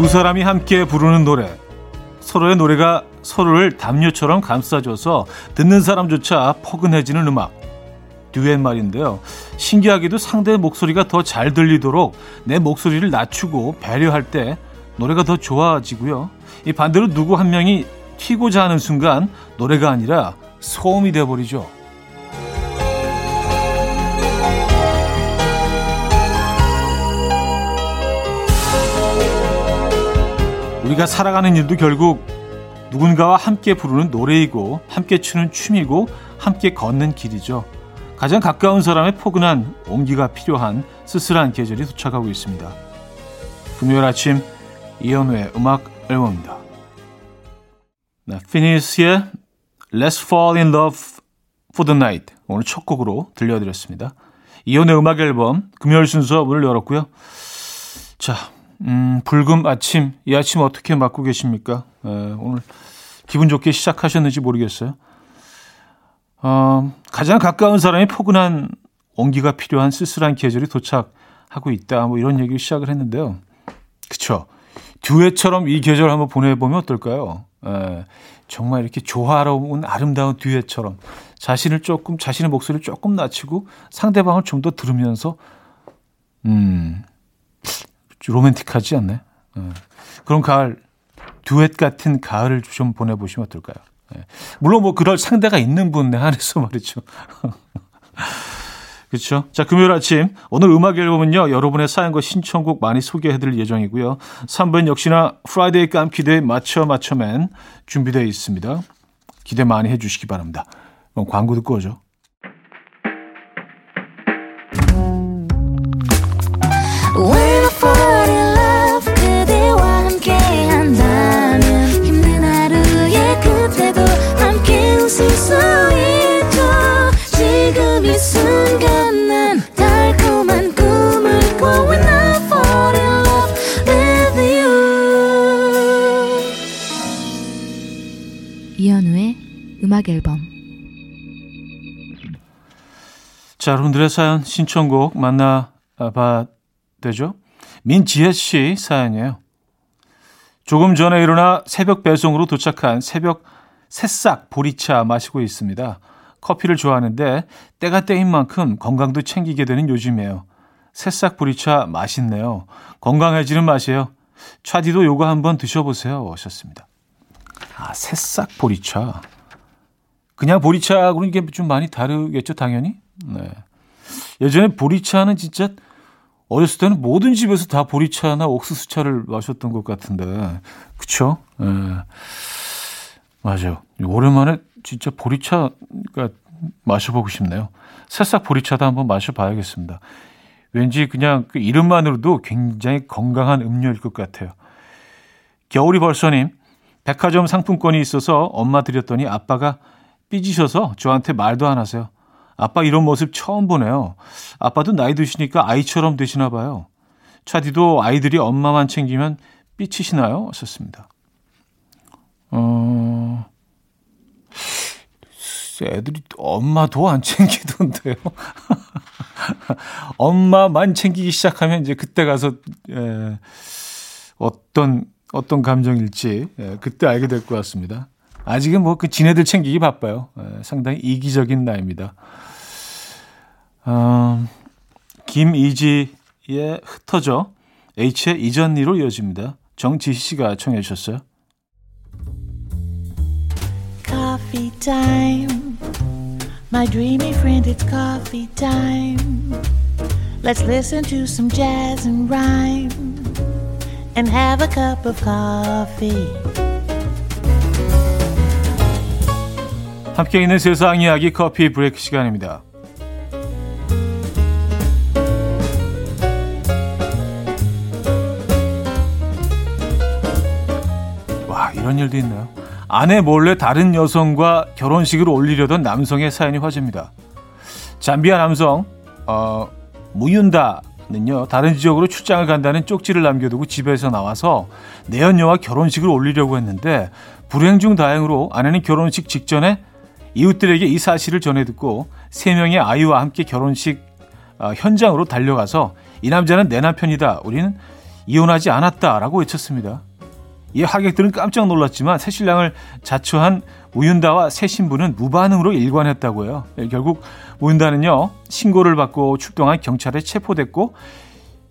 두 사람이 함께 부르는 노래. 서로의 노래가 서로를 담요처럼 감싸줘서 듣는 사람조차 포근해지는 음악. 듀엣 말인데요. 신기하게도 상대의 목소리가 더 잘 들리도록 내 목소리를 낮추고 배려할 때 노래가 더 좋아지고요. 이 반대로 누구 한 명이 튀고자 하는 순간 노래가 아니라 소음이 되어버리죠. 우리가 살아가는 일도 결국 누군가와 함께 부르는 노래이고 함께 추는 춤이고 함께 걷는 길이죠. 가장 가까운 사람의 포근한 온기가 필요한 쓸쓸한 계절이 도착하고 있습니다. 금요일 아침 이현우의 음악 앨범입니다. 네, 피니스의 Let's Fall in Love for the Night 오늘 첫 곡으로 들려드렸습니다. 이현우의 음악 앨범 금요일 순서 문을 열었고요. 자, 음, 불금 아침 이 아침 어떻게 맞고 계십니까? 에, 오늘 기분 좋게 시작하셨는지 모르겠어요. 어, 가장 가까운 사람이 포근한 온기가 필요한 쓸쓸한 계절이 도착하고 있다. 뭐 이런 얘기를 시작을 했는데요. 그쵸. 듀엣처럼 이 계절 한번 보내보면 어떨까요? 에, 정말 이렇게 조화로운 아름다운 듀엣처럼 자신을 조금, 자신의 목소리를 조금 낮추고 상대방을 좀 더 들으면서, 음, 로맨틱하지 않나요? 에, 그런 가을, 듀엣 같은 가을을 좀 보내보시면 어떨까요? 예. 물론 뭐 그럴 상대가 있는 분에 한해서 말이죠. 그렇죠. 자, 금요일 아침 오늘 음악 앨범은요. 여러분의 사연과 신청곡 많이 소개해 드릴 예정이고요. 3부엔 역시나 Friday 깜키대 맞춰 맞춰맨 준비되어 있습니다. 기대 많이 해 주시기 바랍니다. 그럼 광고 듣고 오죠. 음악 앨범 자, 여러분들의 사연 신청곡 만나봐 되죠? 민지혜 씨 사연이에요. 조금 전에 일어나 새벽 배송으로 도착한 새벽 새싹 보리차 마시고 있습니다. 커피를 좋아하는데 때가 때인 만큼 건강도 챙기게 되는 요즘이에요. 새싹 보리차 맛있네요. 건강해지는 맛이에요. 차디도 요거 한번 드셔보세요. 하셨습니다. 아, 새싹 보리차. 그냥 보리차하고는 이게 좀 많이 다르겠죠, 당연히. 네. 예전에 보리차는 진짜 어렸을 때는 모든 집에서 다 보리차나 옥수수차를 마셨던 것 같은데, 그쵸? 네. 맞아요. 오랜만에 진짜 보리차가 마셔보고 싶네요. 새싹 보리차도 한번 마셔봐야겠습니다. 왠지 그냥 그 이름만으로도 굉장히 건강한 음료일 것 같아요. 겨울이 벌써님, 백화점 상품권이 있어서 엄마 드렸더니 아빠가 삐지셔서 저한테 말도 안 하세요. 아빠 이런 모습 처음 보네요. 아빠도 나이 드시니까 아이처럼 되시나 봐요. 차디도 아이들이 엄마만 챙기면 삐치시나요? 썼습니다. 어, 애들이 엄마도 안 챙기던데요. 엄마만 챙기기 시작하면 이제 그때 가서 에, 어떤 어떤 감정일지 에, 그때 알게 될 것 같습니다. 아직은 뭐 그 지네들 챙기기 바빠요. 에, 상당히 이기적인 나이입니다. 어, 김이지의 흩어져 H의 이전니로 이어집니다. 정지희 씨가 청해 주셨어요. Coffee time. My dreamy friend, it's coffee time. Let's listen to some jazz and rhyme and have a cup of coffee. 함께 있는 세상 이야기 커피 브레이크 시간입니다. 와, 이런 일도 있나요? 아내 몰래 다른 여성과 결혼식을 올리려던 남성의 사연이 화제입니다. 잠비아 남성 어, 무윤다 는요 다른 지역으로 출장을 간다는 쪽지를 남겨두고 집에서 나와서 내연녀와 결혼식을 올리려고 했는데 불행 중 다행으로 아내는 결혼식 직전에 이웃들에게 이 사실을 전해 듣고 세 명의 아이와 함께 결혼식 어, 현장으로 달려가서 이 남자는 내 남편이다. 우리는 이혼하지 않았다라고 외쳤습니다. 이 하객들은 깜짝 놀랐지만 새 신랑을 자처한 우윤다와 새 신부는 무반응으로 일관했다고요. 예, 결국 우윤다는요 신고를 받고 출동한 경찰에 체포됐고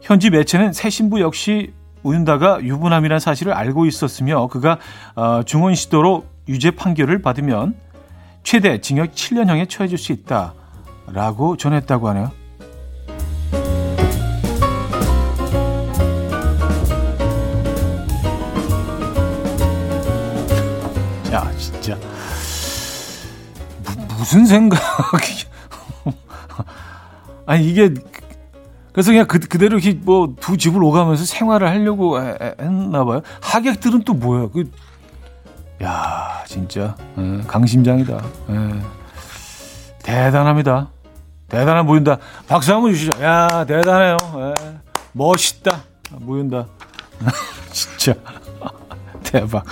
현지 매체는 새 신부 역시 우윤다가 유부남이라는 사실을 알고 있었으며 그가 어, 중원 시도로 유죄 판결을 받으면 최대 징역 7년형에 처해질 수 있다라고 전했다고 하네요. 무, 무슨 생각이 아니 이게 그래서 그냥 그, 그대로 이렇게 뭐 두 집을 오가면서 생활을 하려고 했나 봐요. 하객들은 또 뭐야? 그, 야, 진짜 에, 강심장이다. 에. 대단합니다. 대단한 보인다. 박수 한번 주시죠. 야, 대단해요. 에. 멋있다. 보인다. 진짜 대박.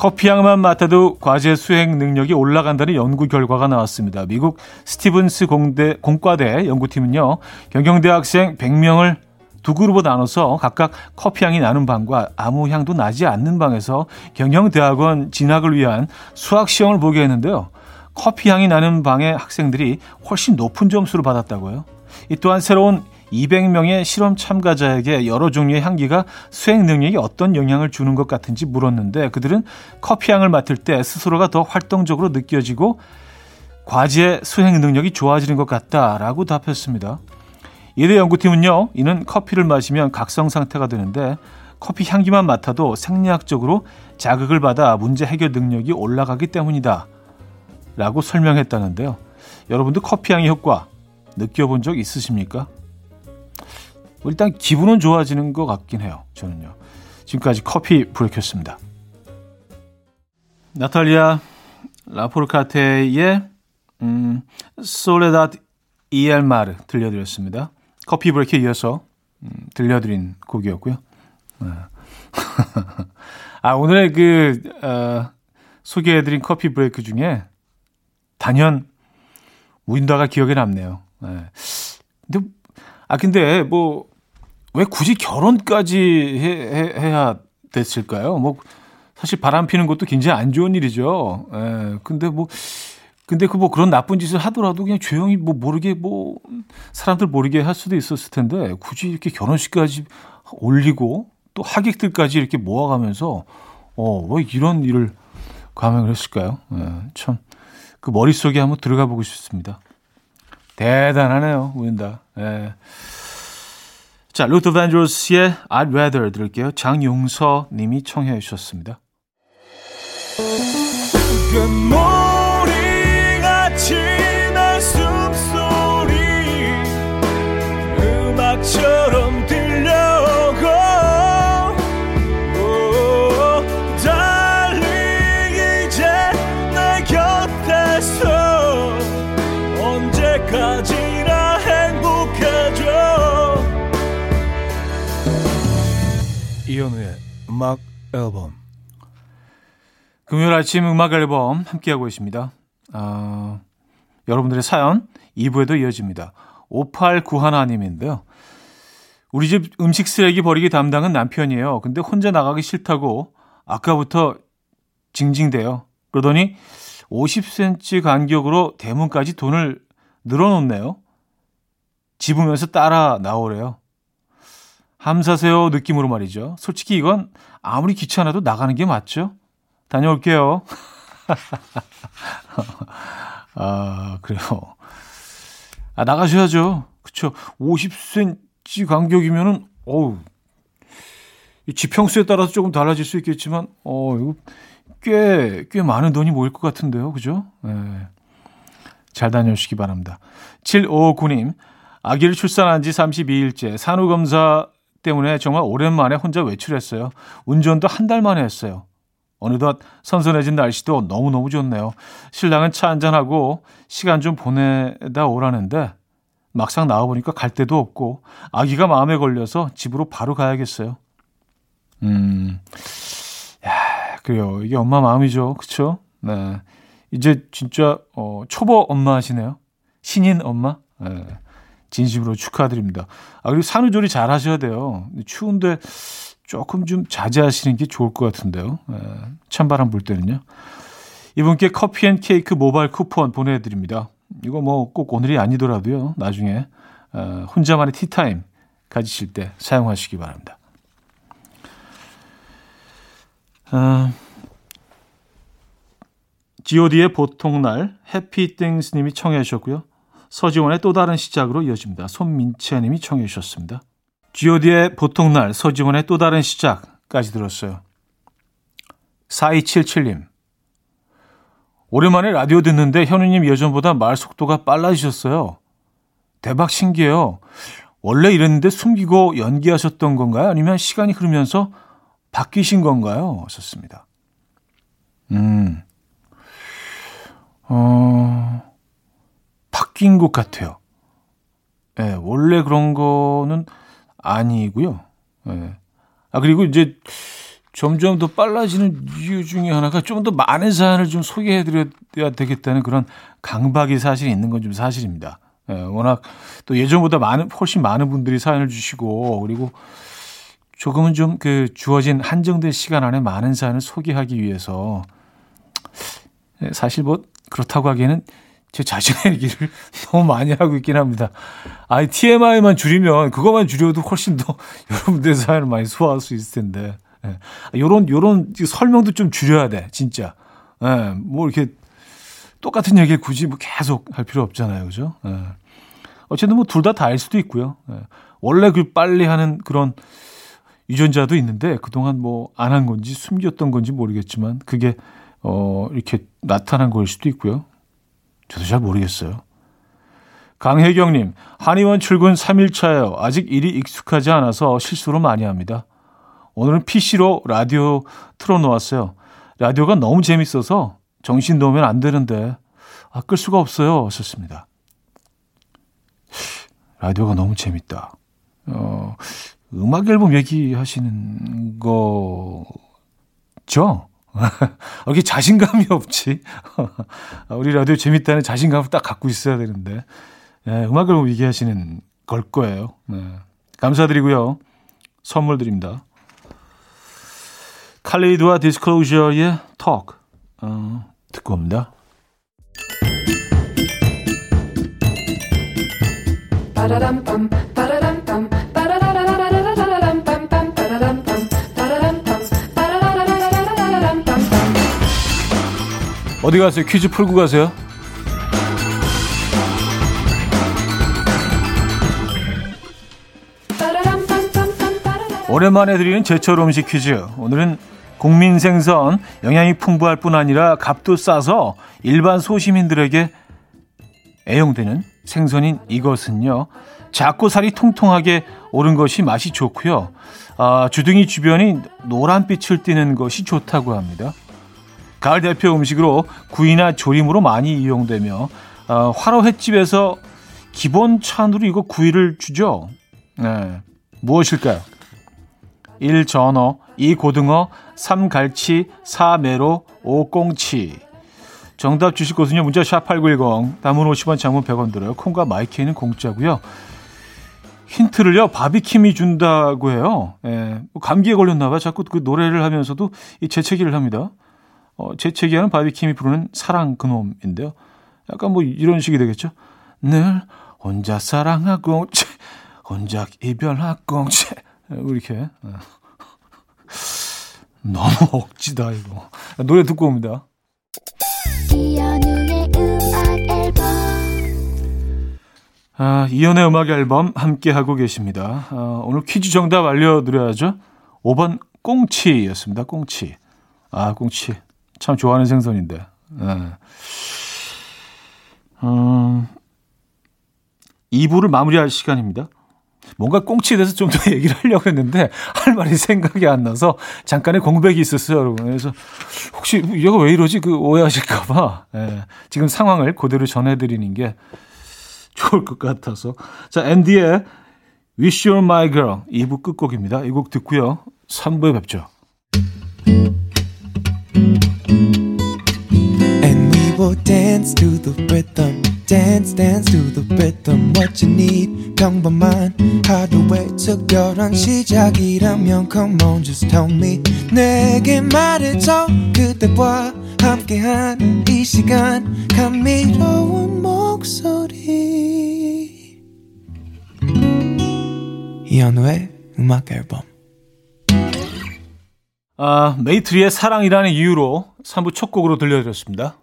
커피 향만 맡아도 과제 수행 능력이 올라간다는 연구 결과가 나왔습니다. 미국 스티븐스 공대, 공과대 연구팀은요, 경경대 학생 100명을 두 그룹으로 나눠서 각각 커피 향이 나는 방과 아무 향도 나지 않는 방에서 경영대학원 진학을 위한 수학 시험을 보게 했는데요. 커피 향이 나는 방의 학생들이 훨씬 높은 점수를 받았다고요. 이 또한 새로운 200명의 실험 참가자에게 여러 종류의 향기가 수행 능력에 어떤 영향을 주는 것 같은지 물었는데 그들은 커피 향을 맡을 때 스스로가 더 활동적으로 느껴지고 과제 수행 능력이 좋아지는 것 같다라고 답했습니다. 이대 연구팀은요, 이는 커피를 마시면 각성 상태가 되는데 커피 향기만 맡아도 생리학적으로 자극을 받아 문제 해결 능력이 올라가기 때문이다. 라고 설명했다는데요. 여러분도 커피 향의 효과 느껴본 적 있으십니까? 일단 기분은 좋아지는 것 같긴 해요. 저는요. 지금까지 커피 브레이크였습니다. 나탈리아 라포르카테의 음, 소레다드 이엘마르 들려드렸습니다. 커피 브레이크에 이어서 음, 들려드린 곡이었고요. 네. 아 오늘의 그 어, 소개해드린 커피 브레이크 중에 단연 무인다가 기억에 남네요. 네. 근데 아 근데 뭐 왜 굳이 결혼까지 해, 해, 야 됐을까요? 뭐 사실 바람 피는 것도 굉장히 안 좋은 일이죠. 예. 근데 뭐 근데 그 뭐 그런 나쁜 짓을 하더라도 그냥 조용히 뭐 모르게 뭐 사람들 모르게 할 수도 있었을 텐데 굳이 이렇게 결혼식까지 올리고 또 하객들까지 이렇게 모아가면서 어 왜 이런 일을 감행을 했을까요? 예, 참 그 머릿속에 한번 들어가 보고 싶습니다. 대단하네요, 우인다. 예. 자, 루트 밴드로스의 I'd Rather 들을게요. 장용서 님이 청해 주셨습니다. 음악처럼 이현우의 음악 앨범 금요일 아침 음악 앨범 함께하고 계십니다. 어, 여러분들의 사연 2부에도 이어집니다. 5891님인데요. 우리 집 음식 쓰레기 버리기 담당은 남편이에요. 근데 혼자 나가기 싫다고 아까부터 징징대요. 그러더니 50cm 간격으로 대문까지 돈을 늘어놓네요. 집으면서 따라 나오래요. 함사세요 느낌으로 말이죠. 솔직히 이건 아무리 귀찮아도 나가는 게 맞죠? 다녀올게요. 아, 그래요. 아, 나가셔야죠. 그쵸. 50cm 간격이면은, 어우, 지평수에 따라서 조금 달라질 수 있겠지만, 어, 이거 꽤, 꽤 많은 돈이 모일 것 같은데요. 그죠? 네. 잘 다녀오시기 바랍니다. 7559님, 아기를 출산한 지 32일째, 산후검사 때문에 정말 오랜만에 혼자 외출했어요. 운전도 한 달 만에 했어요. 어느덧 선선해진 날씨도 너무너무 좋네요. 신랑은 차 한잔하고 시간 좀 보내다 오라는데 막상 나와보니까 갈 데도 없고 아기가 마음에 걸려서 집으로 바로 가야겠어요. 음, 야, 그래요. 이게 엄마 마음이죠. 그쵸? 네. 이제 진짜, 어, 초보 엄마 하시네요. 신인 엄마? 네. 진심으로 축하드립니다. 아, 그리고 산후조리 잘 하셔야 돼요. 추운데 조금 좀 자제하시는 게 좋을 것 같은데요. 에, 예, 찬바람 불 때는요. 이분께 커피 앤 케이크 모바일 쿠폰 보내드립니다. 이거 뭐 꼭 오늘이 아니더라도요. 나중에 어, 혼자만의 티타임 가지실 때 사용하시기 바랍니다. 어, god의 보통날 해피띵스님이 청해 주셨고요. 서지원의 또 다른 시작으로 이어집니다. 손민채 님이 청해 주셨습니다. god의 보통날 서지원의 또 다른 시작까지 들었어요. 4277님 오랜만에 라디오 듣는데 현우님 예전보다 말 속도가 빨라지셨어요. 대박 신기해요. 원래 이랬는데 숨기고 연기하셨던 건가요? 아니면 시간이 흐르면서 바뀌신 건가요? 하셨습니다. 음, 어, 바뀐 것 같아요. 예, 네, 원래 그런 거는 아니고요. 예. 네. 아, 그리고 이제 점점 더 빨라지는 이유 중에 하나가 좀 더 많은 사연을 좀 소개해 드려야 되겠다는 그런 강박이 사실 있는 건 좀 사실입니다. 예, 워낙 또 예전보다 많은, 훨씬 많은 분들이 사연을 주시고, 그리고 조금은 좀 그 주어진 한정된 시간 안에 많은 사연을 소개하기 위해서 예, 사실 뭐 그렇다고 하기에는 제 자신의 얘기를 너무 많이 하고 있긴 합니다. 아니, TMI만 줄이면, 그것만 줄여도 훨씬 더 여러분들의 사연을 많이 소화할 수 있을 텐데. 예. 요런, 요런 설명도 좀 줄여야 돼, 진짜. 예. 뭐 이렇게 똑같은 얘기 굳이 뭐 계속 할 필요 없잖아요. 그죠? 예. 어쨌든 뭐 둘 다 다일 수도 있고요. 예. 원래 그 빨리 하는 그런 유전자도 있는데 그동안 뭐 안 한 건지 숨겼던 건지 모르겠지만 그게 어, 이렇게 나타난 걸 수도 있고요. 저도 잘 모르겠어요. 강혜경님, 한의원 출근 3일차예요. 아직 일이 익숙하지 않아서 실수로 많이 합니다. 오늘은 PC로 라디오 틀어놓았어요. 라디오가 너무 재밌어서 정신 놓으면 안 되는데, 아, 끌 수가 없어요. 하셨습니다. 라디오가 너무 재밌다. 어, 음악 앨범 얘기하시는 거죠? 이렇게 자신감이 없지. 우리 라디오 재밌다는 자신감을 딱 갖고 있어야 되는데. 네, 음악을 얘기하시는 걸 거예요. 네. 감사드리고요. 선물 드립니다. 칼리드와 디스클로저의 톡 어, 듣고 옵니다. 어디 가세요? 퀴즈 풀고 가세요. 오랜만에 드리는 제철 음식 퀴즈. 오늘은 국민 생선 영양이 풍부할 뿐 아니라 값도 싸서 일반 소시민들에게 애용되는 생선인 이것은요. 작고 살이 통통하게 오른 것이 맛이 좋고요. 아, 주둥이 주변이 노란빛을 띠는 것이 좋다고 합니다. 가을 대표 음식으로 구이나 조림으로 많이 이용되며 어, 화로 횟집에서 기본 찬으로 이거 구이를 주죠. 네. 무엇일까요? 1. 전어 2. 고등어 3. 갈치 4. 메로 5. 꽁치 정답 주실 곳은요. 문자 샵8910 단문 50원 장문 100원 들고요. 콩과 마이케이는 공짜고요. 힌트를요. 바비킴이 준다고 해요. 예. 뭐 감기에 걸렸나 봐요. 자꾸 그 노래를 하면서도 이 재채기를 합니다. 어, 재채기하는 바비킴이 부르는 사랑 그놈인데요. 약간 뭐 이런 식이 되겠죠. 늘 혼자 사랑하고 혼자 이별하고 이렇게 어. 너무 억지다 이거 노래 듣고 옵니다. 아, 이연의 음악 앨범 함께 하고 계십니다. 아, 오늘 퀴즈 정답 알려드려야죠. 5번 꽁치였습니다. 꽁치. 아, 꽁치. 참 좋아하는 생선인데. 네. 음, 2부를 마무리할 시간입니다. 뭔가 꽁치에 대해서 좀 더 얘기를 하려고 했는데 할 말이 생각이 안 나서 잠깐의 공백이 있었어요, 여러분. 그래서 혹시 얘가 왜 이러지? 그 오해하실까봐 네. 지금 상황을 그대로 전해 드리는 게 좋을 것 같아서. 자, 앤디의 Wish You're My Girl 2부 끝곡입니다. 이 곡 듣고요. 3부에 뵙죠. Will dance to the rhythm dance dance to the rhythm what you need 평범한 하루의 특별한 시작이라면 come on just tell me 내게 말해줘 그대와 함께한 이 시간 감미로운 목소리 이현우의 음악 앨범 아, 메이트리의 사랑이라는 이유로 3부 첫 곡으로 들려드렸습니다.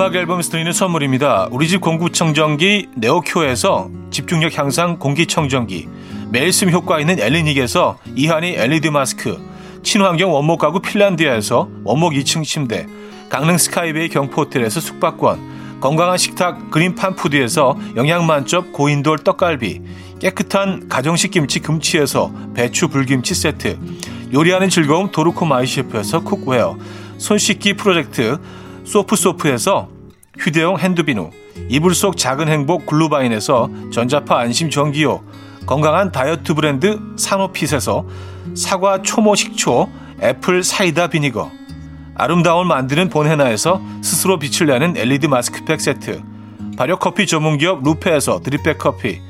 음악 앨범에서 드리는 선물입니다. 우리 집 공기청정기 네오큐에서 집중력 향상 공기청정기 매일 쓰 효과 있는 엘리닉에서 이하늬 LED 마스크 친환경 원목 가구 핀란드에서 원목 2층 침대 강릉 스카이베이 경포호텔에서 숙박권 건강한 식탁 그린팜푸드에서 영양만점 고인돌 떡갈비 깨끗한 가정식 김치 금치에서 배추 불김치 세트 요리하는 즐거움 도르코 마이셰프에서 cookware 손 씻기 프로젝트 소프소프에서 휴대용 핸드비누 이불 속 작은 행복 글루바인에서 전자파 안심 전기요 건강한 다이어트 브랜드 사노핏에서 사과 초모 식초 apple cider vinegar 아름다움을 만드는 본헤나에서 스스로 빛을 내는 LED 마스크팩 세트 발효커피 전문기업 루페에서 드립백 커피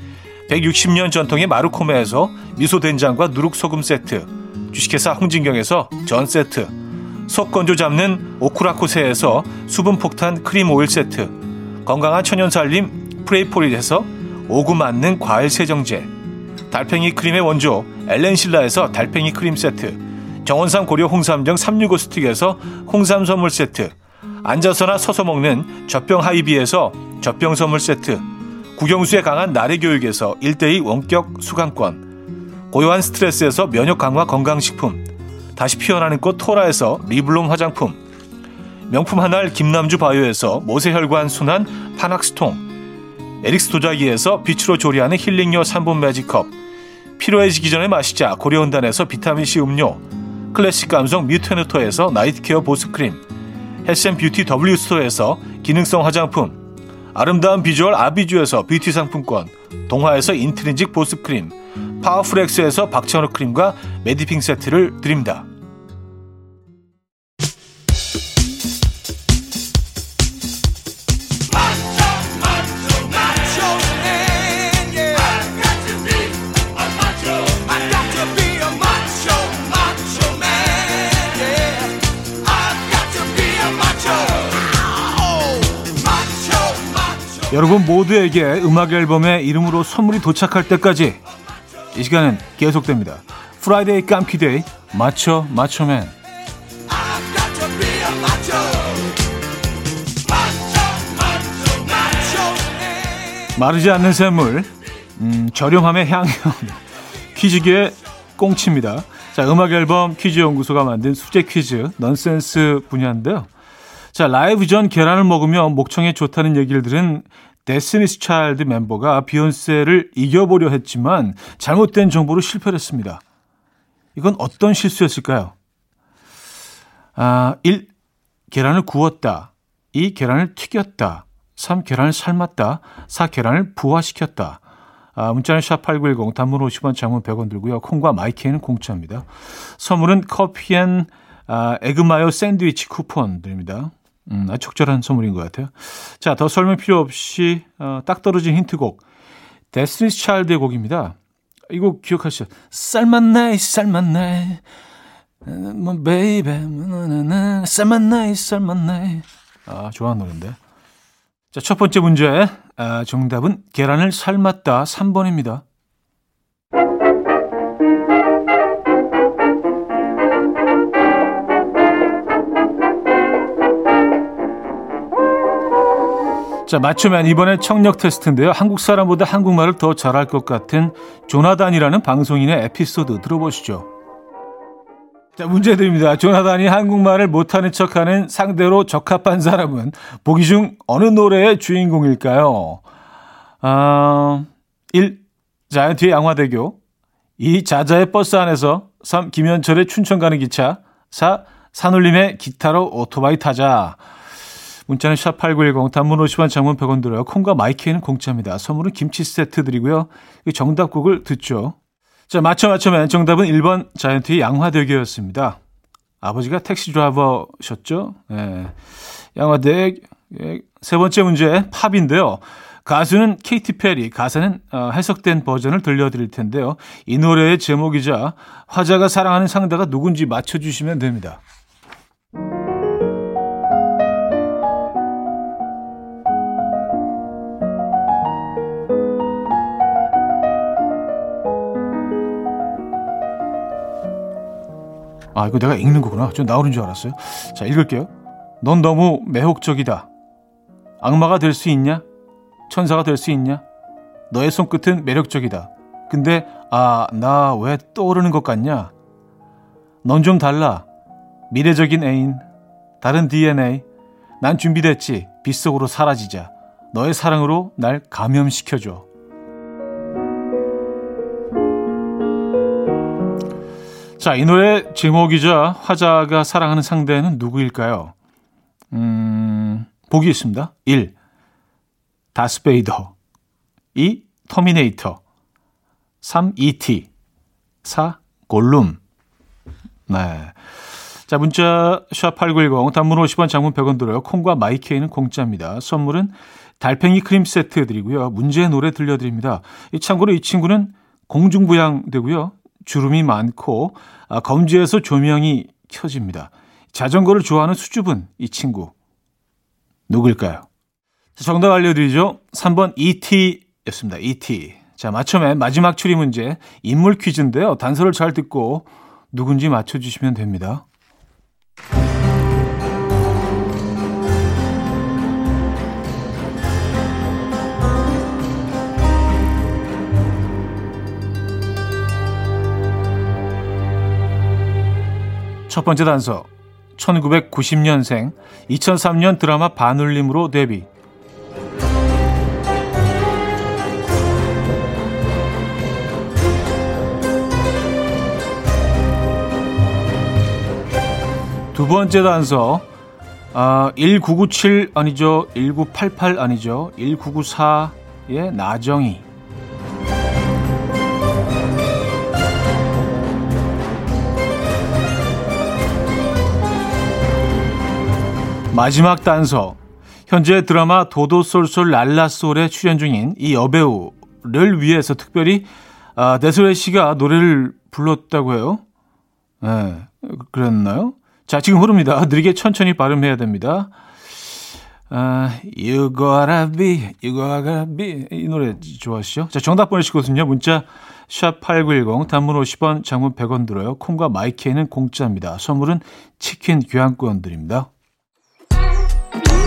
160년 전통의 마르코메에서 미소된장과 누룩소금 세트 주식회사 홍진경에서 전 세트 속 건조 잡는 오크라코세에서 수분폭탄 크림 오일 세트 건강한 천연살림 프레이폴리에서 오구 맞는 과일 세정제 달팽이 크림의 원조 엘렌실라에서 달팽이 크림 세트 정원삼 고려 홍삼정 365 스틱에서 홍삼 선물 세트 앉아서나 서서 먹는 젖병 하이비에서 젖병 선물 세트 국영수에 강한 나래 교육에서 1대2 원격 수강권 고요한 스트레스에서 면역 강화 건강식품 다시 피어나는 꽃 토라에서 리블롬 화장품. 명품 한알 김남주 바이오에서 모세혈관 순환 파낙스통. 에릭스 도자기에서 빛으로 조리하는 힐링요 3본 매직컵. 피로해지기 전에 마시자 고려온단에서 비타민C 음료. 클래식 감성 뮤테누토에서 night care 보습크림. health and beauty W스토어에서 기능성 화장품. 아름다운 비주얼 아비주에서 뷰티 상품권, 동화에서 인트리직 보습크림, 파워풀엑스에서 박찬호 크림과 메디핑 세트를 드립니다. 여러분 모두에게 음악 앨범의 이름으로 선물이 도착할 때까지 이 시간은 계속됩니다. Friday 깜퀴데이 맞춰 맞춰맨 마르지 않는 샘물 음, 저렴함의 향연 퀴즈계의 꽁치입니다. 자 음악 앨범 퀴즈 연구소가 만든 수제 퀴즈 넌센스 분야인데요. 자, 라이브 전 계란을 먹으면 목청에 좋다는 얘기를 들은 Destiny's Child 멤버가 비욘세를 이겨보려 했지만 잘못된 정보로 실패를 했습니다. 이건 어떤 실수였을까요? 아, 1. 계란을 구웠다. 2. 계란을 튀겼다. 3. 계란을 삶았다. 4. 계란을 부화시켰다. 아, 문자는 샵8910 단문 50원 장문 100원 들고요. 콩과 마이케이는 공짜입니다. 선물은 커피 and 아, 에그마요 샌드위치 쿠폰 드립니다. 음, 아주 적절한 선물인 것 같아요. 자, 더 설명 필요 없이 어, 딱 떨어진 힌트곡. Destiny's Child의 곡입니다. 이거 기억하시죠? 쌀맛나이 쌀맛나이 뭐 베이베 쌀맛나이 쌀맛나이 아 좋아하는 노래인데 자 첫 번째 문제 아, 정답은 계란을 삶았다 3번입니다 자, 맞추면 이번에 청력 테스트인데요. 한국 사람보다 한국말을 더 잘할 것 같은 조나단이라는 방송인의 에피소드 들어보시죠. 자, 문제 드립니다. 조나단이 한국말을 못하는 척하는 상대로 적합한 사람은 보기 중 어느 노래의 주인공일까요? 아, 1. 자이언트의 양화대교 2. 자자의 버스 안에서 3. 김현철의 춘천 가는 기차 4. 산울림의 기타로 오토바이 타자 문자는 샵8910 단문 50원 장문 100원 들어요. 콩과 마이케이는 공짜입니다. 선물은 김치 세트 드리고요. 정답곡을 듣죠. 자, 맞춰 맞춰면 정답은 1번 자이언티의 양화대교였습니다. 아버지가 택시 드라이버셨죠. 예. 양화대 예, 세 번째 문제 팝인데요. 가수는 케이티 페리, 가사는 어, 해석된 버전을 들려드릴 텐데요. 이 노래의 제목이자 화자가 사랑하는 상대가 누군지 맞춰주시면 됩니다. 아, 이거 내가 읽는 거구나. 좀 나오는 줄 알았어요. 자, 읽을게요. 넌 너무 매혹적이다. 악마가 될 수 있냐? 천사가 될 수 있냐? 너의 손끝은 매력적이다. 근데, 아, 나 왜 떠오르는 것 같냐? 넌 좀 달라. 미래적인 애인. 다른 DNA. 난 준비됐지. 빗속으로 사라지자. 너의 사랑으로 날 감염시켜줘. 자, 이 노래 제목이자 화자가 사랑하는 상대는 누구일까요? 음, 보기 있습니다. 1. 다스베이더 2. 터미네이터 3. E.T. 4. 골룸 네. 자, 문자 샵8910 단문 50원 장문 100원 들어요. 콩과 마이케이는 공짜입니다. 선물은 달팽이 크림 세트 드리고요. 문제의 노래 들려드립니다. 이 참고로 이 친구는 공중부양 되고요. 주름이 많고 아, 검지에서 조명이 켜집니다. 자전거를 좋아하는 수줍은 이 친구 누구일까요? 정답 알려드리죠. 3번 E.T.였습니다. E.T. 자, 맞춰맨 마지막 추리 문제 인물 퀴즈인데요. 단서를 잘 듣고 누군지 맞춰주시면 됩니다. 첫 번째 단서 1990년생 2003년 드라마 반울림으로 데뷔. 두 번째 단서 아, 1997 아니죠? 1988 아니죠? 1994의 나정이 마지막 단서. 현재 드라마 도도솔솔 랄라솔에 출연 중인 이 여배우를 위해서 특별히 아, 내소래 씨가 노래를 불렀다고 해요. 네, 그랬나요? 자, 지금 흐릅니다. 느리게 천천히 발음해야 됩니다. 아, you gotta be, you gotta be. 이 노래 좋아하시죠? 자, 정답 보내시거든요. 문자 샵8910 단문 50원, 장문 100원 들어요. 콩과 마이케이는 공짜입니다. 선물은 치킨 교환권 드립니다.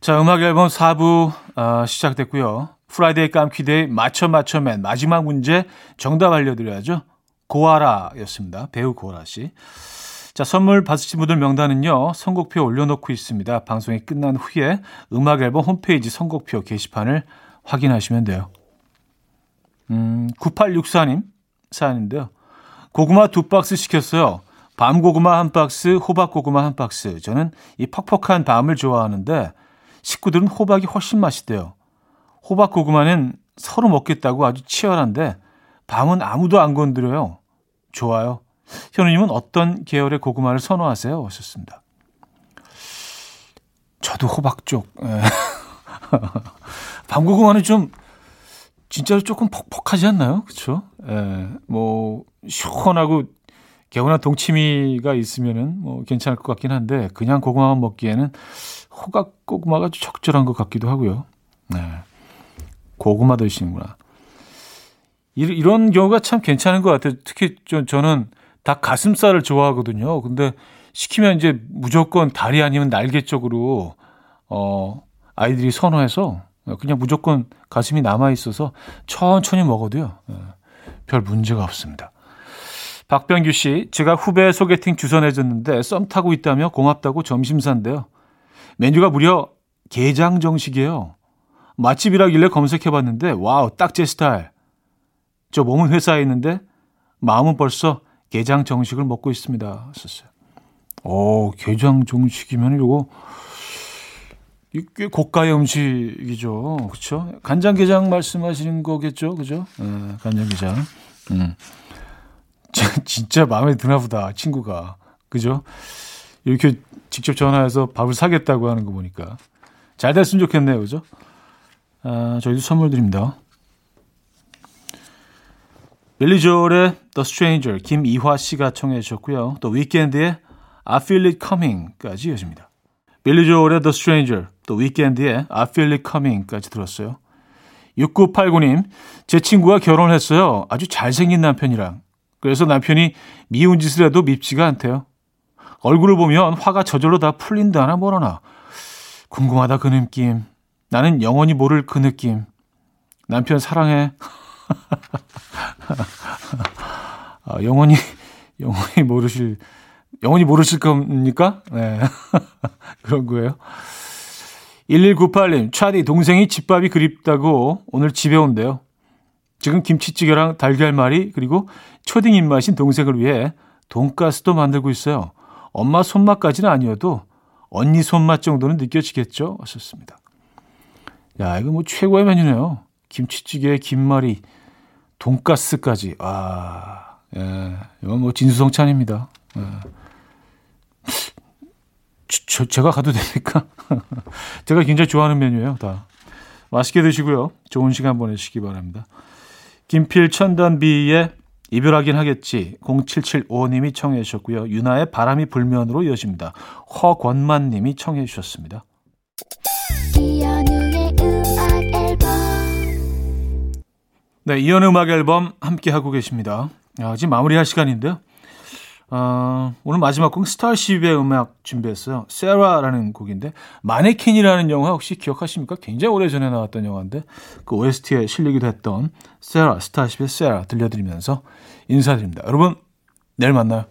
자, 음악 앨범 4부 어, 시작됐고요. Friday 깜퀴데이 맞춰 맞춰맨 마지막 문제 정답 알려드려야죠. 고아라였습니다. 배우 고아라 씨. 자, 선물 받으신 분들 명단은요, 선곡표 올려놓고 있습니다. 방송이 끝난 후에 음악 앨범 홈페이지 선곡표 게시판을 확인하시면 돼요. 음, 9864님 사연인데요. 고구마 두 박스 시켰어요. 밤 고구마 한 박스, 호박 고구마 한 박스. 저는 이 퍽퍽한 밤을 좋아하는데 식구들은 호박이 훨씬 맛있대요. 호박 고구마는 서로 먹겠다고 아주 치열한데 밤은 아무도 안 건드려요. 좋아요. 현우님은 어떤 계열의 고구마를 선호하세요? 하셨습니다. 저도 호박 쪽. 예. 밤고구마는 좀 진짜로 조금 퍽퍽하지 않나요? 그렇죠? 예. 뭐 시원하고 개운한 동치미가 있으면은 뭐 괜찮을 것 같긴 한데 그냥 고구마만 먹기에는 호각 고구마가 적절한 것 같기도 하고요. 네. 고구마 드시는구나. 이런 경우가 참 괜찮은 것 같아요. 특히 저, 저는 닭 가슴살을 좋아하거든요. 근데 시키면 이제 무조건 다리 아니면 날개 쪽으로 어 아이들이 선호해서 그냥 무조건 가슴이 남아 있어서 천천히 먹어도요. 예, 별 문제가 없습니다. 박병규 씨, 제가 후배 소개팅 주선 해줬는데 썸 타고 있다며 고맙다고 점심 산대요. 메뉴가 무려 게장 정식이에요. 맛집이라길래 검색해봤는데 와우 딱 제 스타일. 저 몸은 회사에 있는데 마음은 벌써 게장 정식을 먹고 있습니다. 썼어요. 오 게장 정식이면 이거 꽤 고가의 음식이죠. 그렇죠? 간장게장 말씀하시는 거겠죠. 그죠? 네, 간장게장. 음. 진짜 마음에 드나 보다. 친구가. 그죠? 이렇게 직접 전화해서 밥을 사겠다고 하는 거 보니까. 잘 됐으면 좋겠네요. 그죠? 아, 저희도 선물 드립니다. 조엘의 The Stranger 김이화 씨가 청해 주셨고요. 또 위켄드의 I Feel It Coming까지 이어집니다. 빌리 조엘의 The Stranger 또 위켄드의 I Feel It Coming까지 들었어요. 6989님, 제 친구가 결혼했어요. 아주 잘생긴 남편이랑. 그래서 남편이 미운 짓을 해도 밉지가 않대요. 얼굴을 보면 화가 저절로 다 풀린다나 뭐라나. 궁금하다 그 느낌. 나는 영원히 모를 그 느낌. 남편 사랑해. 아, 영원히 영원히 모르실 영원히 모르실 겁니까? 네. 그런 거예요. 1198님, 차디 동생이 집밥이 그립다고 오늘 집에 온대요. 지금 김치찌개랑 달걀말이 그리고 초딩 입맛인 동생을 위해 돈가스도 만들고 있어요. 엄마 손맛까지는 아니어도 언니 손맛 정도는 느껴지겠죠? 하셨습니다. 야, 이거 뭐 최고의 메뉴네요. 김치찌개, 김말이, 돈가스까지. 아, 예. 이건 뭐 진수성찬입니다. 예. 저, 제가 가도 됩니까? 제가 굉장히 좋아하는 메뉴예요, 다. 맛있게 드시고요. 좋은 시간 보내시기 바랍니다. 김필 천단비의 이별하긴 하겠지 0775님이 청해 주셨고요. 유나의 바람이 불면으로 이어집니다. 허권만 님이 청해 주셨습니다. 네, 이연의 음악 앨범 함께 하고 계십니다. 아, 지금 마무리할 시간인데요. 어, 오늘 마지막 곡 스타쉽의 음악 준비했어요. 세라라는 곡인데 마네킹이라는 영화 혹시 기억하십니까? 굉장히 오래전에 나왔던 영화인데 그 OST에 실리기도 했던 세라 스타쉽의 세라 들려드리면서 인사드립니다. 여러분 내일 만나요.